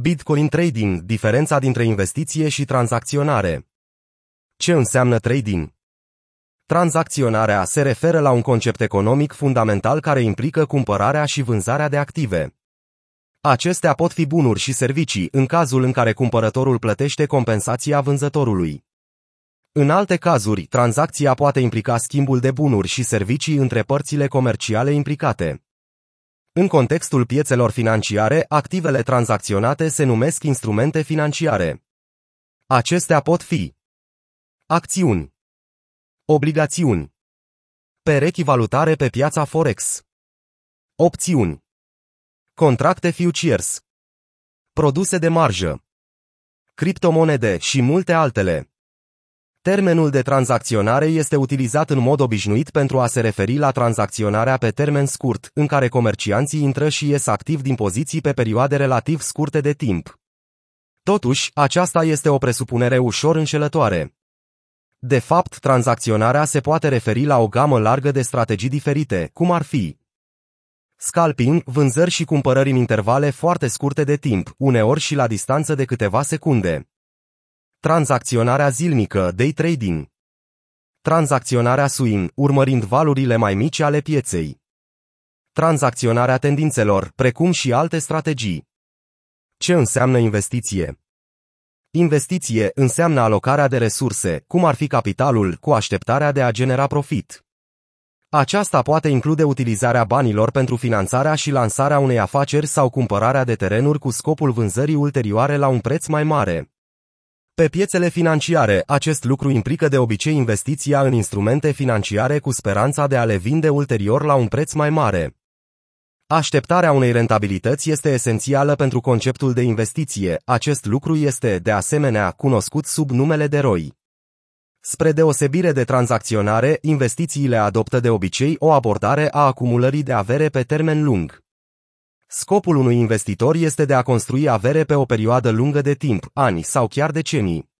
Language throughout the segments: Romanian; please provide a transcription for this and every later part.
Bitcoin Trading, diferența dintre investiție și tranzacționare. Ce înseamnă trading? Tranzacționarea se referă la un concept economic fundamental care implică cumpărarea și vânzarea de active. Acestea pot fi bunuri și servicii în cazul în care cumpărătorul plătește compensația vânzătorului. În alte cazuri, tranzacția poate implica schimbul de bunuri și servicii între părțile comerciale implicate. În contextul piețelor financiare, activele tranzacționate se numesc instrumente financiare. Acestea pot fi acțiuni, obligațiuni, perechi valutare pe piața Forex, opțiuni, contracte futures, produse de marjă, criptomonede și multe altele. Termenul de tranzacționare este utilizat în mod obișnuit pentru a se referi la tranzacționarea pe termen scurt, în care comercianții intră și ies activ din poziții pe perioade relativ scurte de timp. Totuși, aceasta este o presupunere ușor înșelătoare. De fapt, tranzacționarea se poate referi la o gamă largă de strategii diferite, cum ar fi scalping, vânzări și cumpărări în intervale foarte scurte de timp, uneori și la distanță de câteva secunde Tranzacționarea zilnică, day trading. Tranzacționarea swing, urmărind valurile mai mici ale pieței. Tranzacționarea tendințelor, precum și alte strategii. Ce înseamnă investiție? Investiție înseamnă alocarea de resurse, cum ar fi capitalul, cu așteptarea de a genera profit. Aceasta poate include utilizarea banilor pentru finanțarea și lansarea unei afaceri sau cumpărarea de terenuri cu scopul vânzării ulterioare la un preț mai mare. Pe piețele financiare, acest lucru implică de obicei investiția în instrumente financiare cu speranța de a le vinde ulterior la un preț mai mare. Așteptarea unei rentabilități este esențială pentru conceptul de investiție, acest lucru este, de asemenea, cunoscut sub numele de ROI. Spre deosebire de tranzacționare, investițiile adoptă de obicei o abordare a acumulării de avere pe termen lung. Scopul unui investitor este de a construi avere pe o perioadă lungă de timp, ani sau chiar decenii.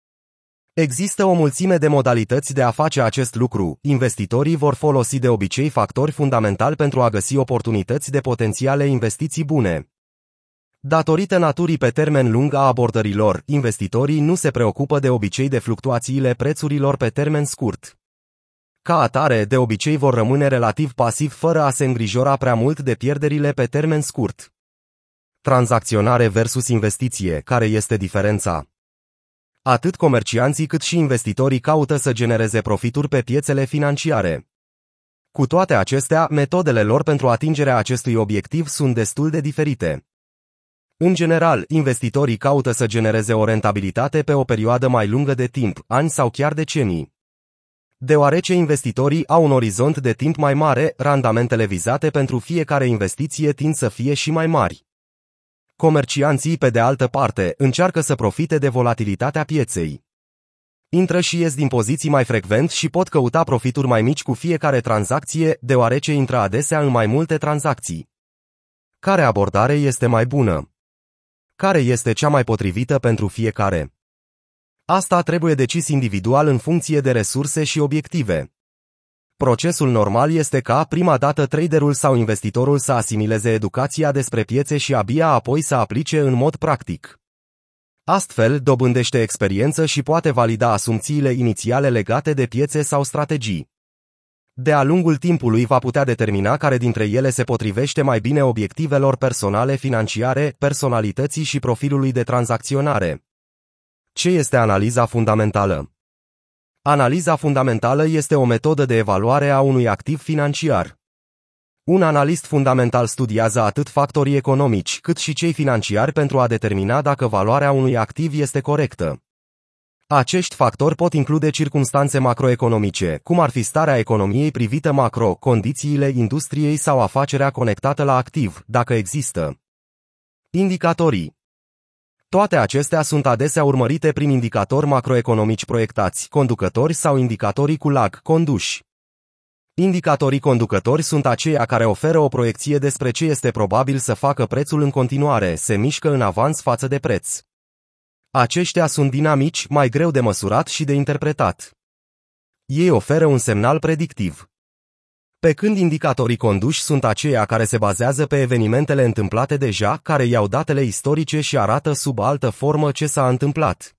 Există o mulțime de modalități de a face acest lucru. Investitorii vor folosi de obicei factori fundamentali pentru a găsi oportunități de potențiale investiții bune. Datorită naturii pe termen lung a abordărilor, investitorii nu se preocupă de obicei de fluctuațiile prețurilor pe termen scurt. Ca atare, de obicei vor rămâne relativ pasiv fără a se îngrijora prea mult de pierderile pe termen scurt. Tranzacționare versus investiție, care este diferența? Atât comercianții cât și investitorii caută să genereze profituri pe piețele financiare. Cu toate acestea, metodele lor pentru atingerea acestui obiectiv sunt destul de diferite. În general, investitorii caută să genereze o rentabilitate pe o perioadă mai lungă de timp, ani sau chiar decenii. Deoarece investitorii au un orizont de timp mai mare, randamentele vizate pentru fiecare investiție tind să fie și mai mari. Comercianții, pe de altă parte, încearcă să profite de volatilitatea pieței. Intră și ies din poziții mai frecvent și pot căuta profituri mai mici cu fiecare tranzacție, deoarece intră adesea în mai multe tranzacții. Care abordare este mai bună? Care este cea mai potrivită pentru fiecare? Asta trebuie decis individual în funcție de resurse și obiective. Procesul normal este ca prima dată traderul sau investitorul să asimileze educația despre piețe și abia apoi să aplice în mod practic. Astfel, dobândește experiență și poate valida asumțiile inițiale legate de piețe sau strategii. De-a lungul timpului va putea determina care dintre ele se potrivește mai bine obiectivelor personale financiare, personalității și profilului de tranzacționare. Ce este analiza fundamentală? Analiza fundamentală este o metodă de evaluare a unui activ financiar. Un analist fundamental studiază atât factorii economici cât și cei financiari pentru a determina dacă valoarea unui activ este corectă. Acești factori pot include circumstanțe macroeconomice, cum ar fi starea economiei privită macro, condițiile industriei sau afacerea conectată la activ, dacă există. Indicatorii toate acestea sunt adesea urmărite prin indicatori macroeconomici proiectați, conducători sau indicatorii cu lag, conduși. Indicatorii conducători sunt aceia care oferă o proiecție despre ce este probabil să facă prețul în continuare, se mișcă în avans față de preț. Aceștia sunt dinamici, mai greu de măsurat și de interpretat. Ei oferă un semnal predictiv. Pe când indicatorii conduși sunt aceia care se bazează pe evenimentele întâmplate deja, care iau datele istorice și arată sub altă formă ce s-a întâmplat.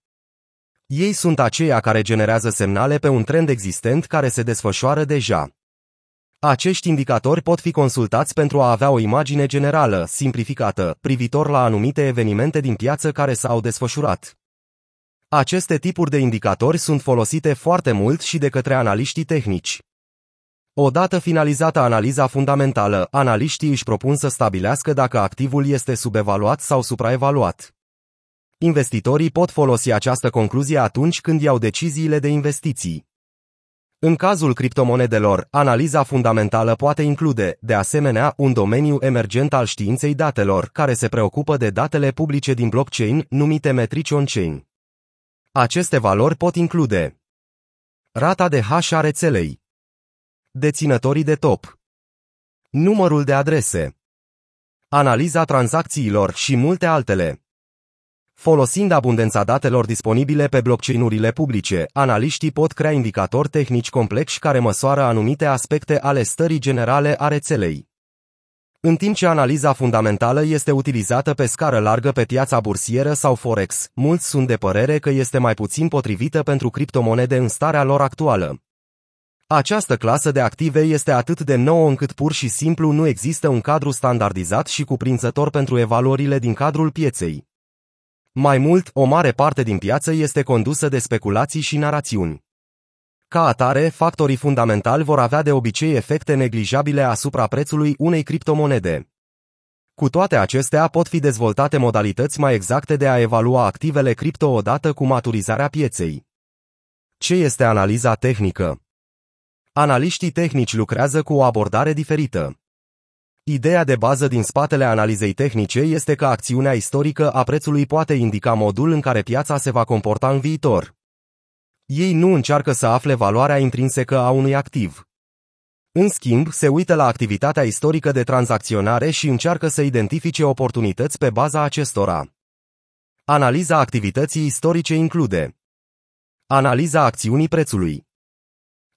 Ei sunt aceia care generează semnale pe un trend existent care se desfășoară deja. Acești indicatori pot fi consultați pentru a avea o imagine generală, simplificată, privitor la anumite evenimente din piață care s-au desfășurat. Aceste tipuri de indicatori sunt folosite foarte mult și de către analiștii tehnici. Odată finalizată analiza fundamentală, analiștii își propun să stabilească dacă activul este subevaluat sau supraevaluat. Investitorii pot folosi această concluzie atunci când iau deciziile de investiții. În cazul criptomonedelor, analiza fundamentală poate include, de asemenea, un domeniu emergent al științei datelor, care se preocupă de datele publice din blockchain, numite metrici on-chain. Aceste valori pot include rata de hash a rețelei, deținătorii de top, numărul de adrese, analiza tranzacțiilor și multe altele. Folosind abundența datelor disponibile pe blockchain-urile publice, analiștii pot crea indicatori tehnici complexi care măsoară anumite aspecte ale stării generale a rețelei. În timp ce analiza fundamentală este utilizată pe scară largă pe piața bursieră sau forex, mulți sunt de părere că este mai puțin potrivită pentru criptomonede în starea lor actuală. Această clasă de active este atât de nouă încât pur și simplu nu există un cadru standardizat și cuprinzător pentru evaluările din cadrul pieței. Mai mult, o mare parte din piață este condusă de speculații și narațiuni. Ca atare, factorii fundamentali vor avea de obicei efecte neglijabile asupra prețului unei criptomonede. Cu toate acestea, pot fi dezvoltate modalități mai exacte de a evalua activele cripto odată cu maturizarea pieței. Ce este analiza tehnică? Analiștii tehnici lucrează cu o abordare diferită. Ideea de bază din spatele analizei tehnice este că acțiunea istorică a prețului poate indica modul în care piața se va comporta în viitor. Ei nu încearcă să afle valoarea intrinsecă a unui activ. În schimb, se uită la activitatea istorică de tranzacționare și încearcă să identifice oportunități pe baza acestora. Analiza activității istorice include Analiza acțiunii prețului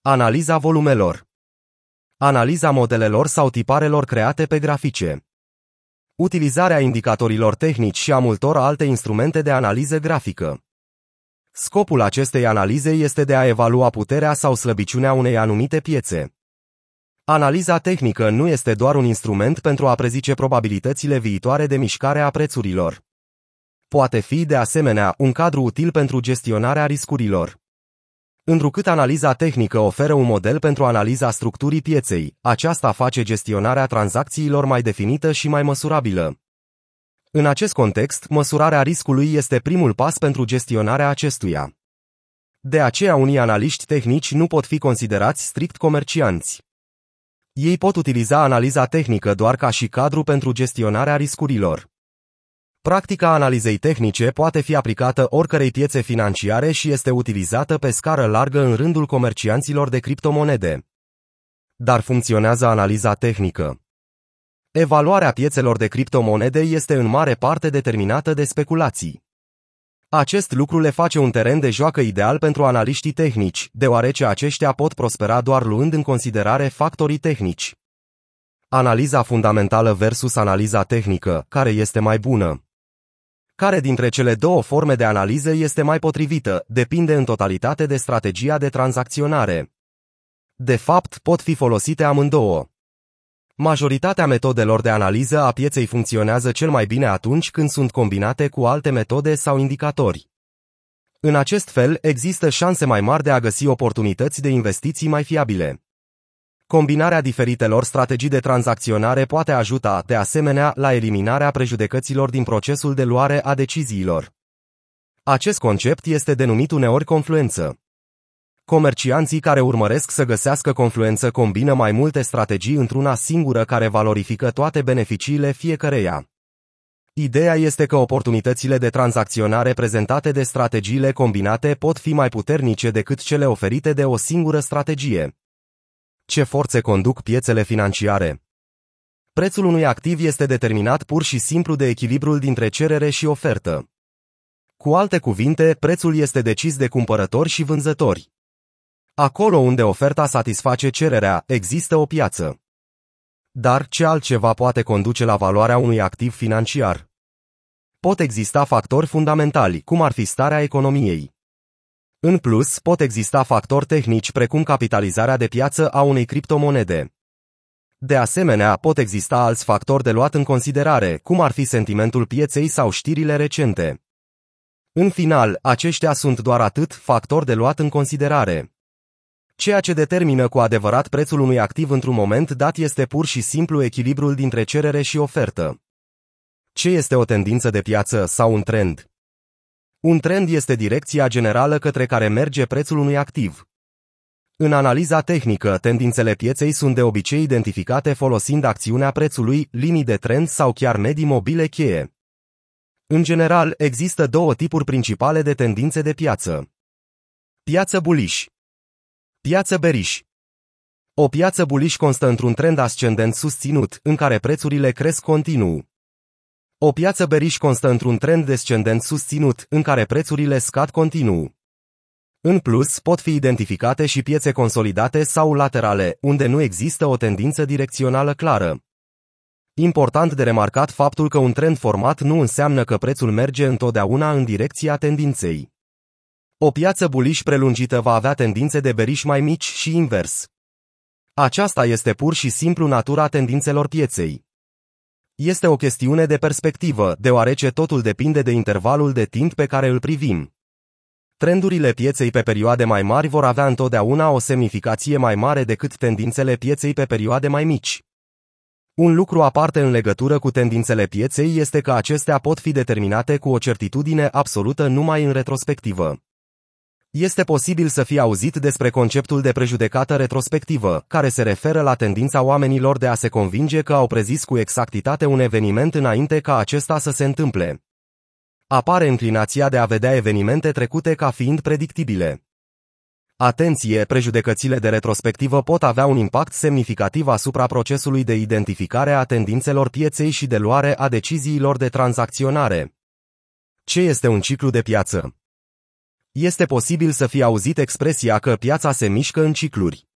Analiza volumelor Analiza modelelor sau tiparelor create pe grafice Utilizarea indicatorilor tehnici și a multor alte instrumente de analiză grafică Scopul acestei analize este de a evalua puterea sau slăbiciunea unei anumite piețe. Analiza tehnică nu este doar un instrument pentru a prezice probabilitățile viitoare de mișcare a prețurilor. Poate fi, de asemenea, un cadru util pentru gestionarea riscurilor. Întrucât analiza tehnică oferă un model pentru analiza structurii pieței, aceasta face gestionarea tranzacțiilor mai definită și mai măsurabilă. În acest context, măsurarea riscului este primul pas pentru gestionarea acestuia. De aceea unii analiști tehnici nu pot fi considerați strict comercianți. Ei pot utiliza analiza tehnică doar ca și cadru pentru gestionarea riscurilor. Practica analizei tehnice poate fi aplicată oricărei piețe financiare și este utilizată pe scară largă în rândul comercianților de criptomonede. Dar funcționează analiza tehnică. Evaluarea piețelor de criptomonede este în mare parte determinată de speculații. Acest lucru le face un teren de joacă ideal pentru analiștii tehnici, deoarece aceștia pot prospera doar luând în considerare factorii tehnici. Analiza fundamentală versus analiza tehnică, care este mai bună? Care dintre cele două forme de analiză este mai potrivită, depinde în totalitate de strategia de tranzacționare. De fapt, pot fi folosite amândouă. Majoritatea metodelor de analiză a pieței funcționează cel mai bine atunci când sunt combinate cu alte metode sau indicatori. În acest fel, există șanse mai mari de a găsi oportunități de investiții mai fiabile. Combinarea diferitelor strategii de tranzacționare poate ajuta, de asemenea, la eliminarea prejudecăților din procesul de luare a deciziilor. Acest concept este denumit uneori confluență. Comercianții care urmăresc să găsească confluență combină mai multe strategii într-una singură care valorifică toate beneficiile fiecăreia. Ideea este că oportunitățile de tranzacționare prezentate de strategiile combinate pot fi mai puternice decât cele oferite de o singură strategie. Ce forțe conduc piețele financiare? Prețul unui activ este determinat pur și simplu de echilibrul dintre cerere și ofertă. Cu alte cuvinte, prețul este decis de cumpărători și vânzători. Acolo unde oferta satisface cererea, există o piață. Dar ce altceva poate conduce la valoarea unui activ financiar? Pot exista factori fundamentali, cum ar fi starea economiei. În plus, pot exista factori tehnici precum capitalizarea de piață a unei criptomonede. De asemenea, pot exista alți factori de luat în considerare, cum ar fi sentimentul pieței sau știrile recente. În final, aceștia sunt doar atât factori de luat în considerare. Ceea ce determină cu adevărat prețul unui activ într-un moment dat este pur și simplu echilibrul dintre cerere și ofertă. Ce este o tendință de piață sau un trend? Un trend este direcția generală către care merge prețul unui activ. În analiza tehnică, tendințele pieței sunt de obicei identificate folosind acțiunea prețului, linii de trend sau chiar medii mobile cheie. În general, există două tipuri principale de tendințe de piață. Piață bullish. Piață bearish. O piață bullish constă într-un trend ascendent susținut, în care prețurile cresc continuu. O piață bearish constă într-un trend descendent susținut, în care prețurile scad continuu. În plus, pot fi identificate și piețe consolidate sau laterale, unde nu există o tendință direcțională clară. Important de remarcat faptul că un trend format nu înseamnă că prețul merge întotdeauna în direcția tendinței. O piață buliș prelungită va avea tendințe de beriș mai mici și invers. Aceasta este pur și simplu natura tendințelor pieței. Este o chestiune de perspectivă, deoarece totul depinde de intervalul de timp pe care îl privim. Trendurile pieței pe perioade mai mari vor avea întotdeauna o semnificație mai mare decât tendințele pieței pe perioade mai mici. Un lucru aparte în legătură cu tendințele pieței este că acestea pot fi determinate cu o certitudine absolută numai în retrospectivă. Este posibil să fie auzit despre conceptul de prejudecată retrospectivă, care se referă la tendința oamenilor de a se convinge că au prezis cu exactitate un eveniment înainte ca acesta să se întâmple. Apare înclinația de a vedea evenimente trecute ca fiind predictibile. Atenție, prejudecățile de retrospectivă pot avea un impact semnificativ asupra procesului de identificare a tendințelor pieței și de luare a deciziilor de tranzacționare. Ce este un ciclu de piață? Este posibil să fie auzit expresia că piața se mișcă în cicluri.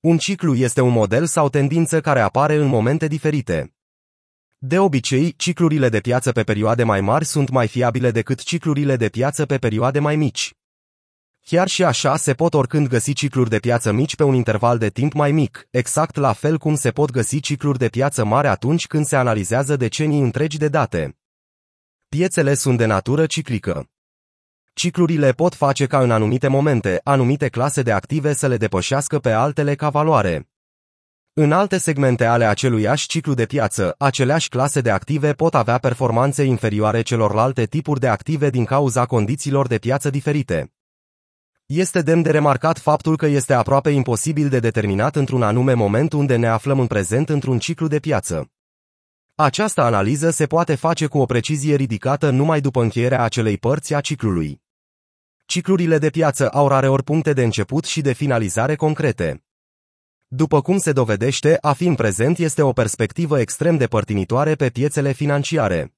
Un ciclu este un model sau tendință care apare în momente diferite. De obicei, ciclurile de piață pe perioade mai mari sunt mai fiabile decât ciclurile de piață pe perioade mai mici. Chiar și așa se pot oricând găsi cicluri de piață mici pe un interval de timp mai mic, exact la fel cum se pot găsi cicluri de piață mari atunci când se analizează decenii întregi de date. Piețele sunt de natură ciclică. Ciclurile pot face ca în anumite momente, anumite clase de active să le depășească pe altele ca valoare. În alte segmente ale aceluiași ciclu de piață, aceleași clase de active pot avea performanțe inferioare celorlalte tipuri de active din cauza condițiilor de piață diferite. Este demn de remarcat faptul că este aproape imposibil de determinat într-un anume moment unde ne aflăm în prezent într-un ciclu de piață. Această analiză se poate face cu o precizie ridicată numai după încheierea acelei părți a ciclului. Ciclurile de piață au rareori puncte de început și de finalizare concrete. După cum se dovedește, a fi în prezent este o perspectivă extrem de părtinitoare pe piețele financiare.